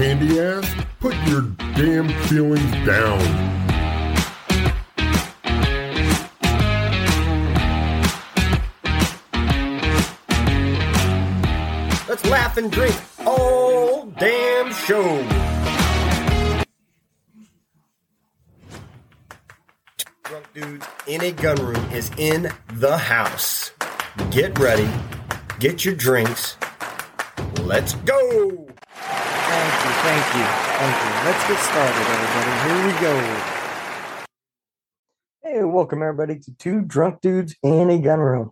candy ass, put your damn feelings down. Let's laugh and drink all damn show. Drunk dudes in a gun room is in the house. Get ready, get your drinks. Let's go. Thank you, thank you. Let's get started, everybody. Here we go. Hey, welcome everybody to Two Drunk Dudes in a Gun Room.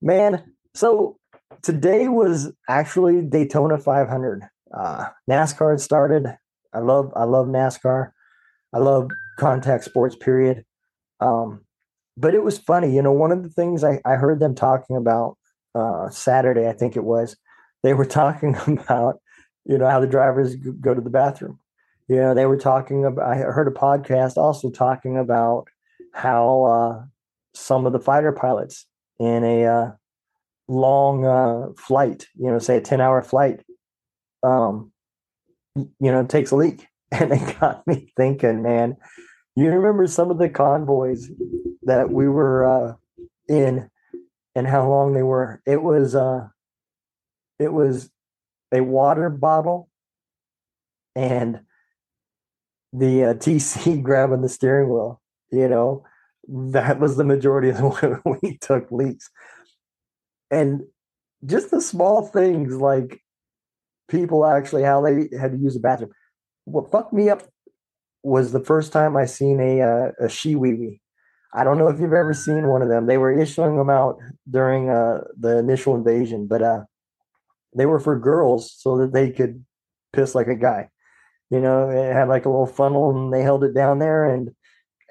Man, so today was actually Daytona 500. Uh, NASCAR had started. I love, I love NASCAR. I love contact sports. Period. Um, but it was funny, you know. One of the things I, I heard them talking about uh, Saturday, I think it was, they were talking about, you know, how the drivers go to the bathroom. You know, they were talking about. I heard a podcast also talking about how uh, some of the fighter pilots in a uh, long uh, flight, you know, say a 10 hour flight, um, you know, takes a leak. And it got me thinking, man, you remember some of the convoys that we were uh, in and how long they were? It was, uh, it was a water bottle and the uh, TC grabbing the steering wheel, you know, that was the majority of the way we took leaks and just the small things like people actually how they had to use the bathroom. What fucked me up was the first time I seen a uh, a shiwiwi. I don't know if you've ever seen one of them. They were issuing them out during uh, the initial invasion, but uh, they were for girls so that they could piss like a guy. You know, it had like a little funnel, and they held it down there, and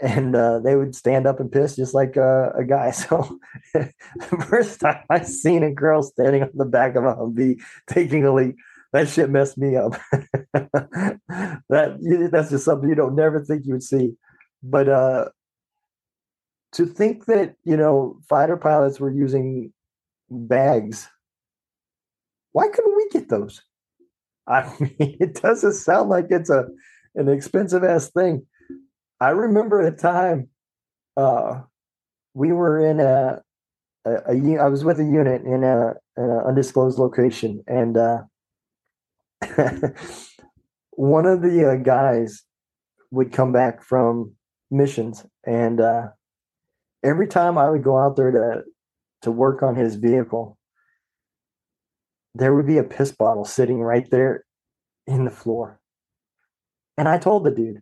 and uh, they would stand up and piss just like uh, a guy. So the first time I seen a girl standing on the back of a Humvee taking a leak, that shit messed me up. that that's just something you don't never think you would see. But uh, to think that you know fighter pilots were using bags, why couldn't we get those? I mean, it doesn't sound like it's a an expensive ass thing. I remember a time uh, we were in a, a, a I was with a unit in a, in an undisclosed location, and uh, one of the uh, guys would come back from missions, and uh, every time I would go out there to to work on his vehicle, there would be a piss bottle sitting right there in the floor. And I told the dude,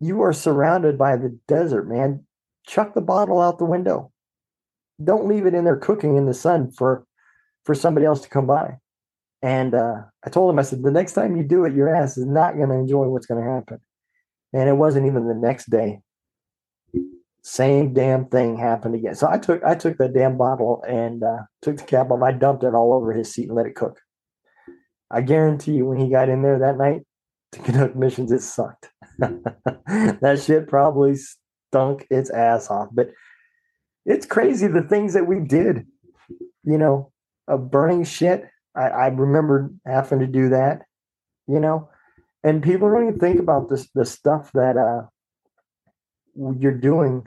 you are surrounded by the desert, man. Chuck the bottle out the window. Don't leave it in there cooking in the sun for for somebody else to come by. And uh, I told him, I said, the next time you do it, your ass is not going to enjoy what's going to happen. And it wasn't even the next day. Same damn thing happened again. So I took I took that damn bottle and uh, took the cap off. I dumped it all over his seat and let it cook. I guarantee you, when he got in there that night to conduct missions, it sucked. that shit probably stunk its ass off. But it's crazy the things that we did. You know, a burning shit. I, I remember having to do that. You know, and people don't even think about this the stuff that uh you're doing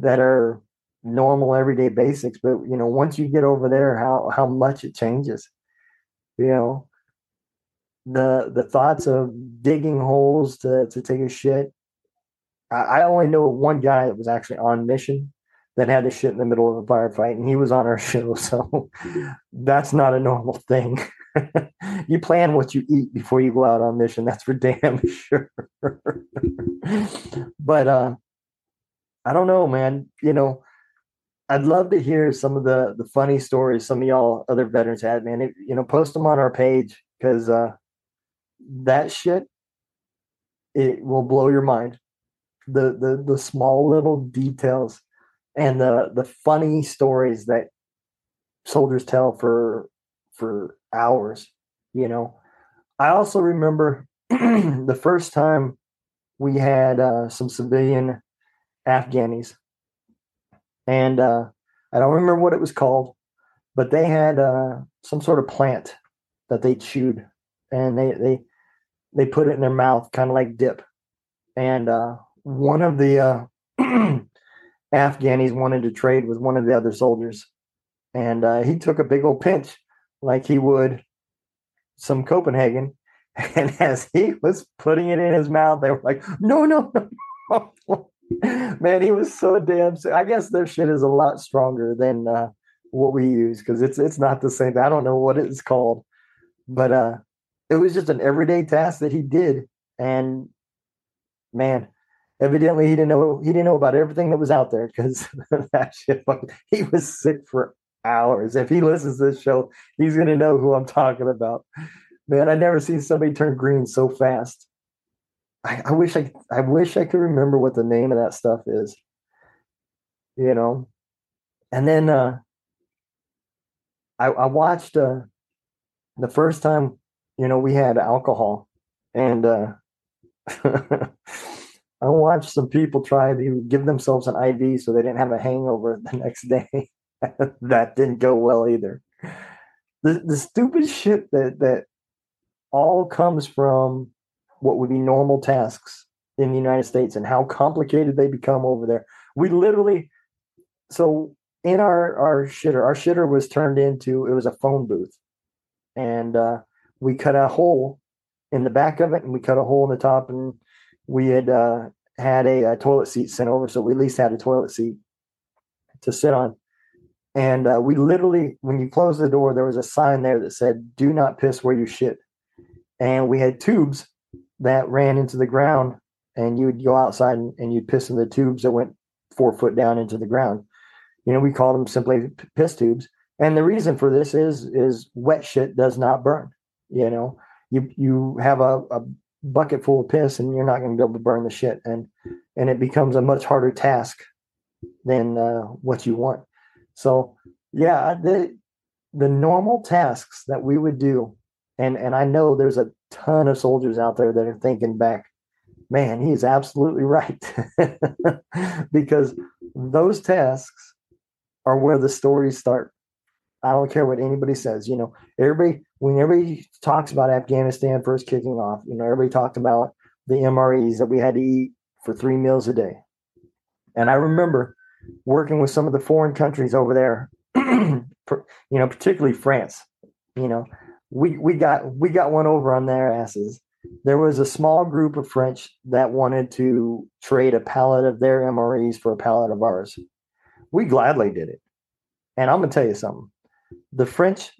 that are normal everyday basics. But you know, once you get over there, how how much it changes. You know, the the thoughts of digging holes to to take a shit. I, I only know one guy that was actually on mission that had to shit in the middle of a firefight, and he was on our show. So that's not a normal thing. you plan what you eat before you go out on mission. That's for damn sure. but uh, I don't know, man. You know, I'd love to hear some of the the funny stories some of y'all other veterans had, man. If, you know, post them on our page because uh, that shit it will blow your mind. The the the small little details and the the funny stories that soldiers tell for for hours. You know, I also remember the first time we had uh, some civilian Afghanis, and uh, I don't remember what it was called, but they had uh, some sort of plant that they chewed, and they they they put it in their mouth, kind of like dip. And uh, one of the uh, Afghanis wanted to trade with one of the other soldiers, and uh, he took a big old pinch, like he would some Copenhagen. And as he was putting it in his mouth, they were like, "No, no, no!" Man, he was so damn. Sick. I guess their shit is a lot stronger than uh, what we use because it's it's not the same. I don't know what it's called, but uh, it was just an everyday task that he did, and man, evidently he didn't know he didn't know about everything that was out there because that shit. He was sick for hours. If he listens to this show, he's gonna know who I'm talking about. Man, I never seen somebody turn green so fast. I, I wish I I wish I could remember what the name of that stuff is. You know, and then uh, I, I watched uh, the first time you know we had alcohol, and uh, I watched some people try to give themselves an IV so they didn't have a hangover the next day. that didn't go well either. The the stupid shit that that all comes from what would be normal tasks in the United States and how complicated they become over there. We literally so in our our shitter, our shitter was turned into it was a phone booth, and uh, we cut a hole in the back of it, and we cut a hole in the top, and we had uh, had a, a, toilet seat sent over, so we at least had a toilet seat to sit on. And uh, we literally, when you close the door, there was a sign there that said, "Do not piss where you shit." And we had tubes that ran into the ground, and you would go outside and, and you'd piss in the tubes that went four foot down into the ground. You know, we call them simply piss tubes. And the reason for this is is wet shit does not burn. You know, you you have a, a bucket full of piss and you're not going to be able to burn the shit, and and it becomes a much harder task than uh, what you want. So yeah, the the normal tasks that we would do, and and I know there's a ton of soldiers out there that are thinking back, man, he's absolutely right. because those tasks are where the stories start. I don't care what anybody says. You know, everybody, when everybody talks about Afghanistan first kicking off, you know, everybody talked about the MREs that we had to eat for three meals a day. And I remember working with some of the foreign countries over there, you know, particularly France. You know, we we got we got one over on their asses. There was a small group of French that wanted to trade a pallet of their MREs for a pallet of ours. We gladly did it. And I'm gonna tell you something. The French,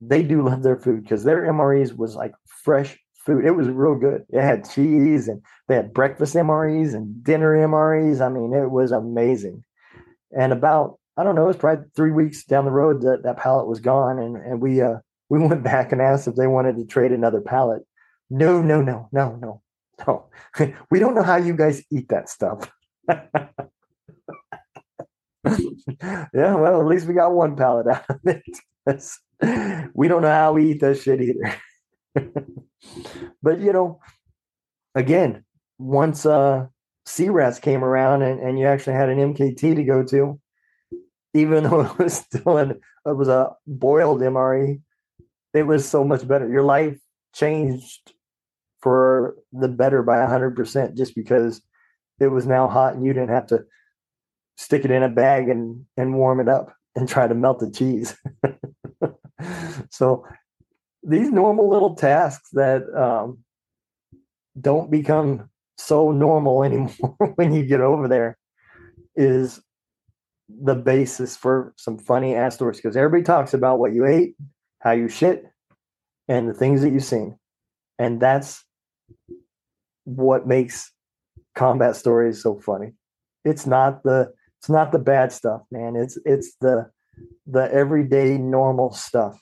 they do love their food because their MREs was like fresh food. It was real good. It had cheese and they had breakfast MREs and dinner MREs. I mean, it was amazing. And about I don't know, it was probably three weeks down the road that that pallet was gone, and and we uh we went back and asked if they wanted to trade another pallet. No, no, no, no, no, no. we don't know how you guys eat that stuff. yeah, well, at least we got one pallet out of it. we don't know how we eat that shit either. but you know, again, once uh CRAS came around and, and you actually had an MKT to go to, even though it was still an it was a boiled MRE, it was so much better. Your life changed for the better by 100% just because it was now hot and you didn't have to stick it in a bag and, and warm it up and try to melt the cheese. so these normal little tasks that um, don't become so normal anymore when you get over there is the basis for some funny ass stories because everybody talks about what you ate how you shit, and the things that you've seen. And that's what makes combat stories so funny. It's not the it's not the bad stuff, man. It's it's the the everyday normal stuff.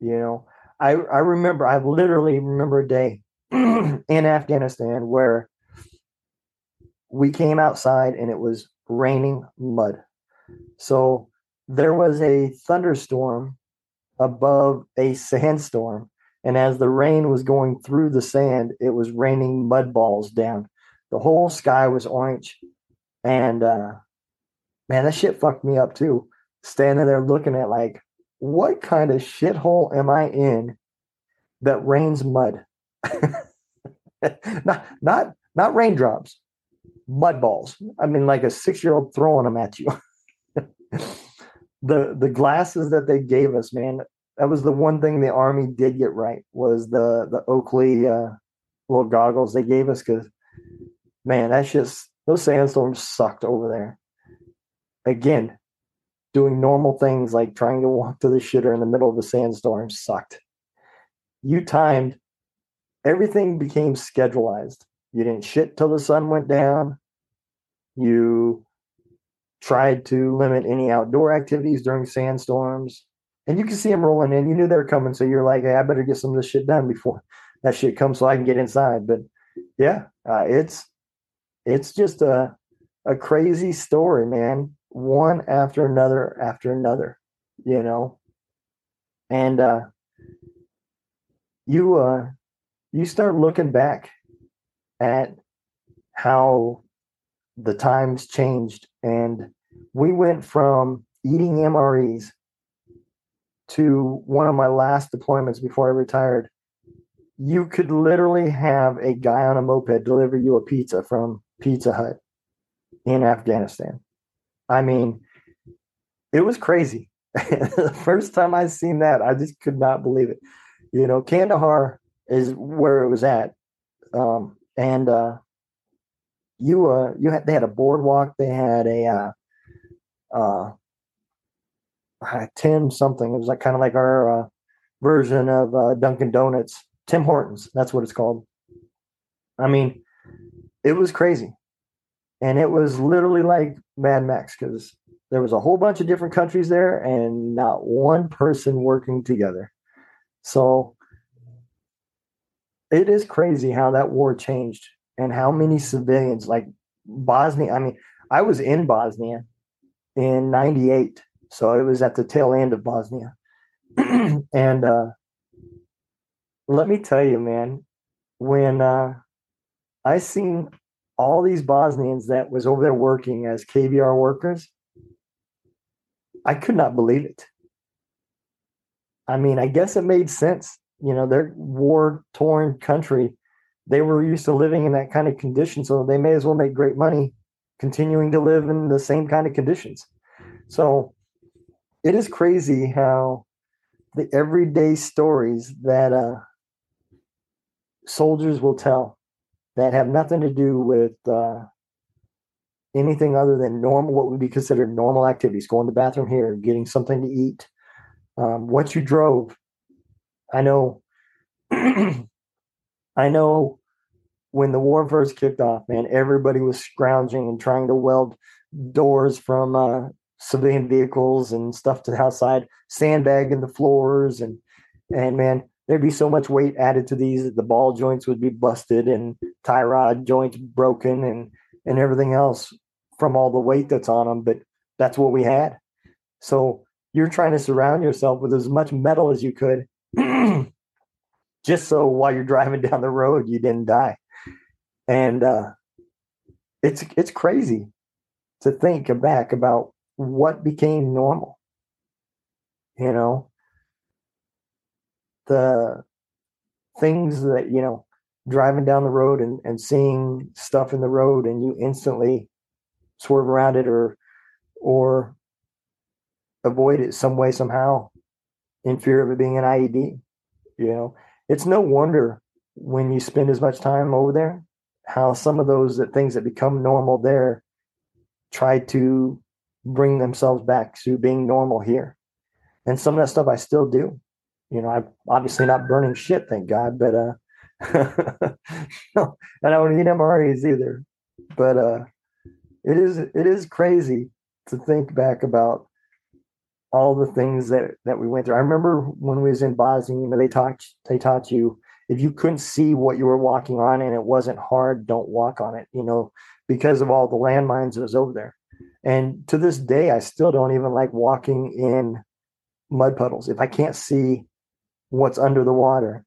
You know, I I remember I literally remember a day in Afghanistan where we came outside and it was raining mud. So there was a thunderstorm above a sandstorm. And as the rain was going through the sand, it was raining mud balls down. The whole sky was orange. And uh, man, that shit fucked me up too. Standing there looking at like, what kind of shithole am I in that rains mud? not not not raindrops, mud balls. I mean, like a six year old throwing them at you. the the glasses that they gave us, man, that was the one thing the army did get right was the the Oakley uh, little goggles they gave us because man, that's just those sandstorms sucked over there. Again, doing normal things like trying to walk to the shitter in the middle of a sandstorm sucked. You timed everything became schedulized. You didn't shit till the sun went down. You tried to limit any outdoor activities during sandstorms. And you can see them rolling in. You knew they were coming, so you're like, hey, I better get some of this shit done before that shit comes so I can get inside. But yeah, uh, it's it's just a a crazy story, man. One after another after another, you know. And uh you uh you start looking back at how the times changed and we went from eating MREs to one of my last deployments before I retired. You could literally have a guy on a moped deliver you a pizza from Pizza Hut in Afghanistan. I mean, it was crazy. the first time I seen that, I just could not believe it. You know, Kandahar is where it was at, um, and uh, you uh, you had they had a boardwalk, they had a uh, uh, Tim something. It was like kind of like our uh, version of uh, Dunkin' Donuts, Tim Hortons. That's what it's called. I mean, it was crazy. And it was literally like Mad Max because there was a whole bunch of different countries there and not one person working together. So it is crazy how that war changed and how many civilians, like Bosnia. I mean, I was in Bosnia in 98. So it was at the tail end of Bosnia. and uh, let me tell you, man, when uh, I seen all these Bosnians that was over there working as KBR workers, I could not believe it. I mean, I guess it made sense. You know, they're war torn country. They were used to living in that kind of condition, so they may as well make great money continuing to live in the same kind of conditions. So it is crazy how the everyday stories that uh, soldiers will tell that have nothing to do with uh, anything other than normal, what would be considered normal activities, going to the bathroom here, getting something to eat, um, what you drove. I know, I know when the war first kicked off, man, everybody was scrounging and trying to weld doors from uh, civilian vehicles and stuff to the outside, sandbagging the floors, and and man, there'd be so much weight added to these the ball joints would be busted and tie rod joints broken and and everything else from all the weight that's on them but that's what we had. So you're trying to surround yourself with as much metal as you could just so while you're driving down the road you didn't die. And uh it's it's crazy to think back about what became normal you know the things that you know driving down the road and, and seeing stuff in the road and you instantly swerve around it or or avoid it some way somehow in fear of it being an IED. You know, it's no wonder when you spend as much time over there, how some of those things that become normal there try to bring themselves back to being normal here. And some of that stuff I still do you know, I'm obviously not burning shit, thank God, but uh, no, I don't need MREs either. But uh, it is it is crazy to think back about all the things that that we went through. I remember when we was in Bosnia, they taught they taught you if you couldn't see what you were walking on and it wasn't hard, don't walk on it. You know, because of all the landmines that was over there. And to this day, I still don't even like walking in mud puddles if I can't see what's under the water.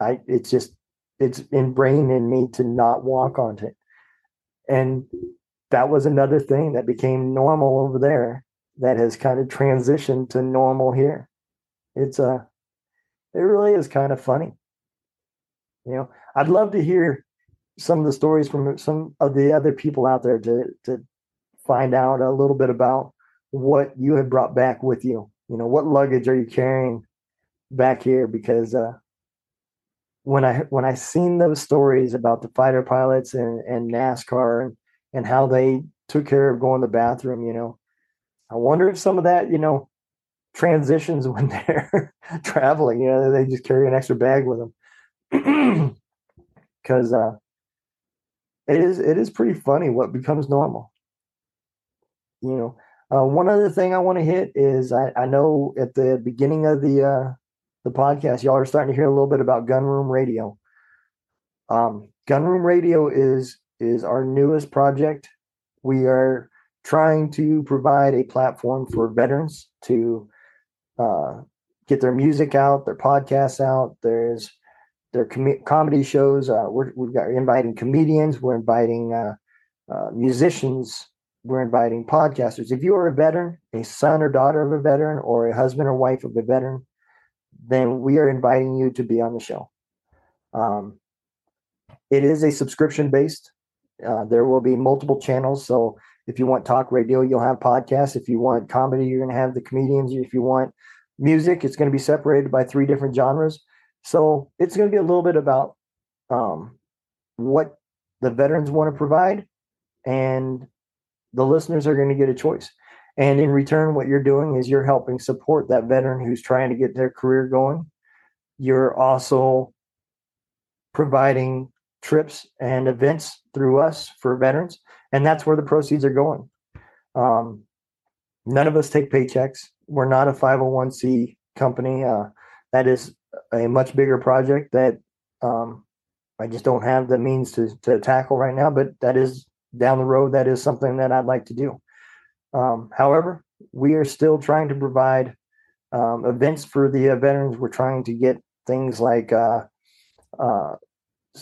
I it's just it's ingrained in me to not walk on it. And that was another thing that became normal over there that has kind of transitioned to normal here. It's uh, it really is kind of funny. You know, I'd love to hear some of the stories from some of the other people out there to to find out a little bit about what you had brought back with you. You know, what luggage are you carrying back here? Because uh, when I when I seen those stories about the fighter pilots and, and NASCAR and, and how they took care of going to the bathroom, you know, I wonder if some of that, you know, transitions when they're traveling. You know, they just carry an extra bag with them because uh, it is it is pretty funny what becomes normal. You know, uh, one other thing I want to hit is I, I know at the beginning of the uh, the podcast, y'all are starting to hear a little bit about Gunroom Radio. Um, Gunroom Radio is is our newest project. We are trying to provide a platform for veterans to uh, get their music out, their podcasts out. There's their com- comedy shows. Uh, we have got inviting comedians. We're inviting uh, uh, musicians. We're inviting podcasters. If you are a veteran, a son or daughter of a veteran, or a husband or wife of a veteran, then we are inviting you to be on the show. Um, it is a subscription based. Uh, there will be multiple channels. So if you want talk radio, you'll have podcasts. If you want comedy, you're going to have the comedians. If you want music, it's going to be separated by three different genres. So it's going to be a little bit about um, what the veterans want to provide, and the listeners are going to get a choice. And in return, what you're doing is you're helping support that veteran who's trying to get their career going. You're also providing trips and events through us for veterans, and that's where the proceeds are going. Um, none of us take paychecks. We're not a 501c company. Uh, that is a much bigger project that um, I just don't have the means to, to tackle right now, but that is down the road. That is something that I'd like to do. Um, however, we are still trying to provide um, events for the uh, veterans. We're trying to get things like uh, uh,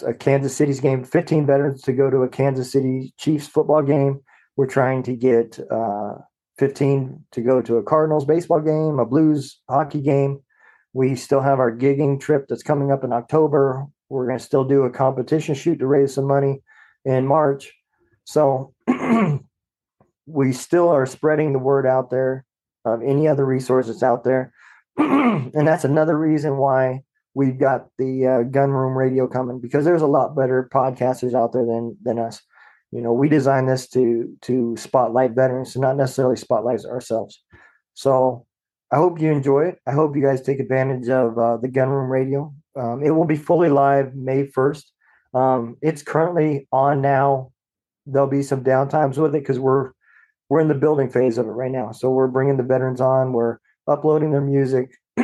a Kansas City's game, 15 veterans to go to a Kansas City Chiefs football game. We're trying to get uh, 15 to go to a Cardinals baseball game, a Blues hockey game. We still have our gigging trip that's coming up in October. We're going to still do a competition shoot to raise some money in March. So we still are spreading the word out there of any other resources out there. and that's another reason why we've got the uh, gun room radio coming because there's a lot better podcasters out there than than us. You know, we designed this to to spotlight veterans, to not necessarily spotlight ourselves. So I hope you enjoy it. I hope you guys take advantage of uh, the gun room radio. Um, it will be fully live May first. Um, it's currently on now. There'll be some downtimes with it because we're we're in the building phase of it right now. So we're bringing the veterans on. We're uploading their music.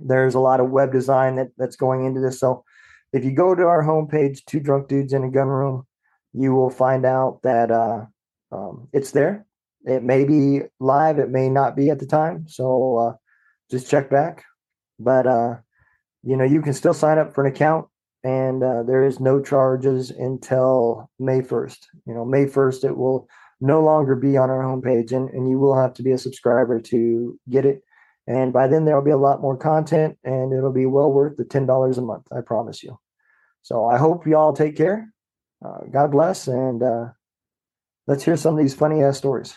There's a lot of web design that, that's going into this. So if you go to our homepage, Two Drunk Dudes in a Gun Room, you will find out that uh, um, it's there. It may be live, it may not be at the time. So uh, just check back. But uh, you know, you can still sign up for an account, and uh, there is no charges until May 1st. You know, May 1st, it will no longer be on our homepage, and, and you will have to be a subscriber to get it. And by then, there'll be a lot more content and it'll be well worth the $10 a month. I promise you. So I hope you all take care. Uh, God bless. And uh, let's hear some of these funny ass stories.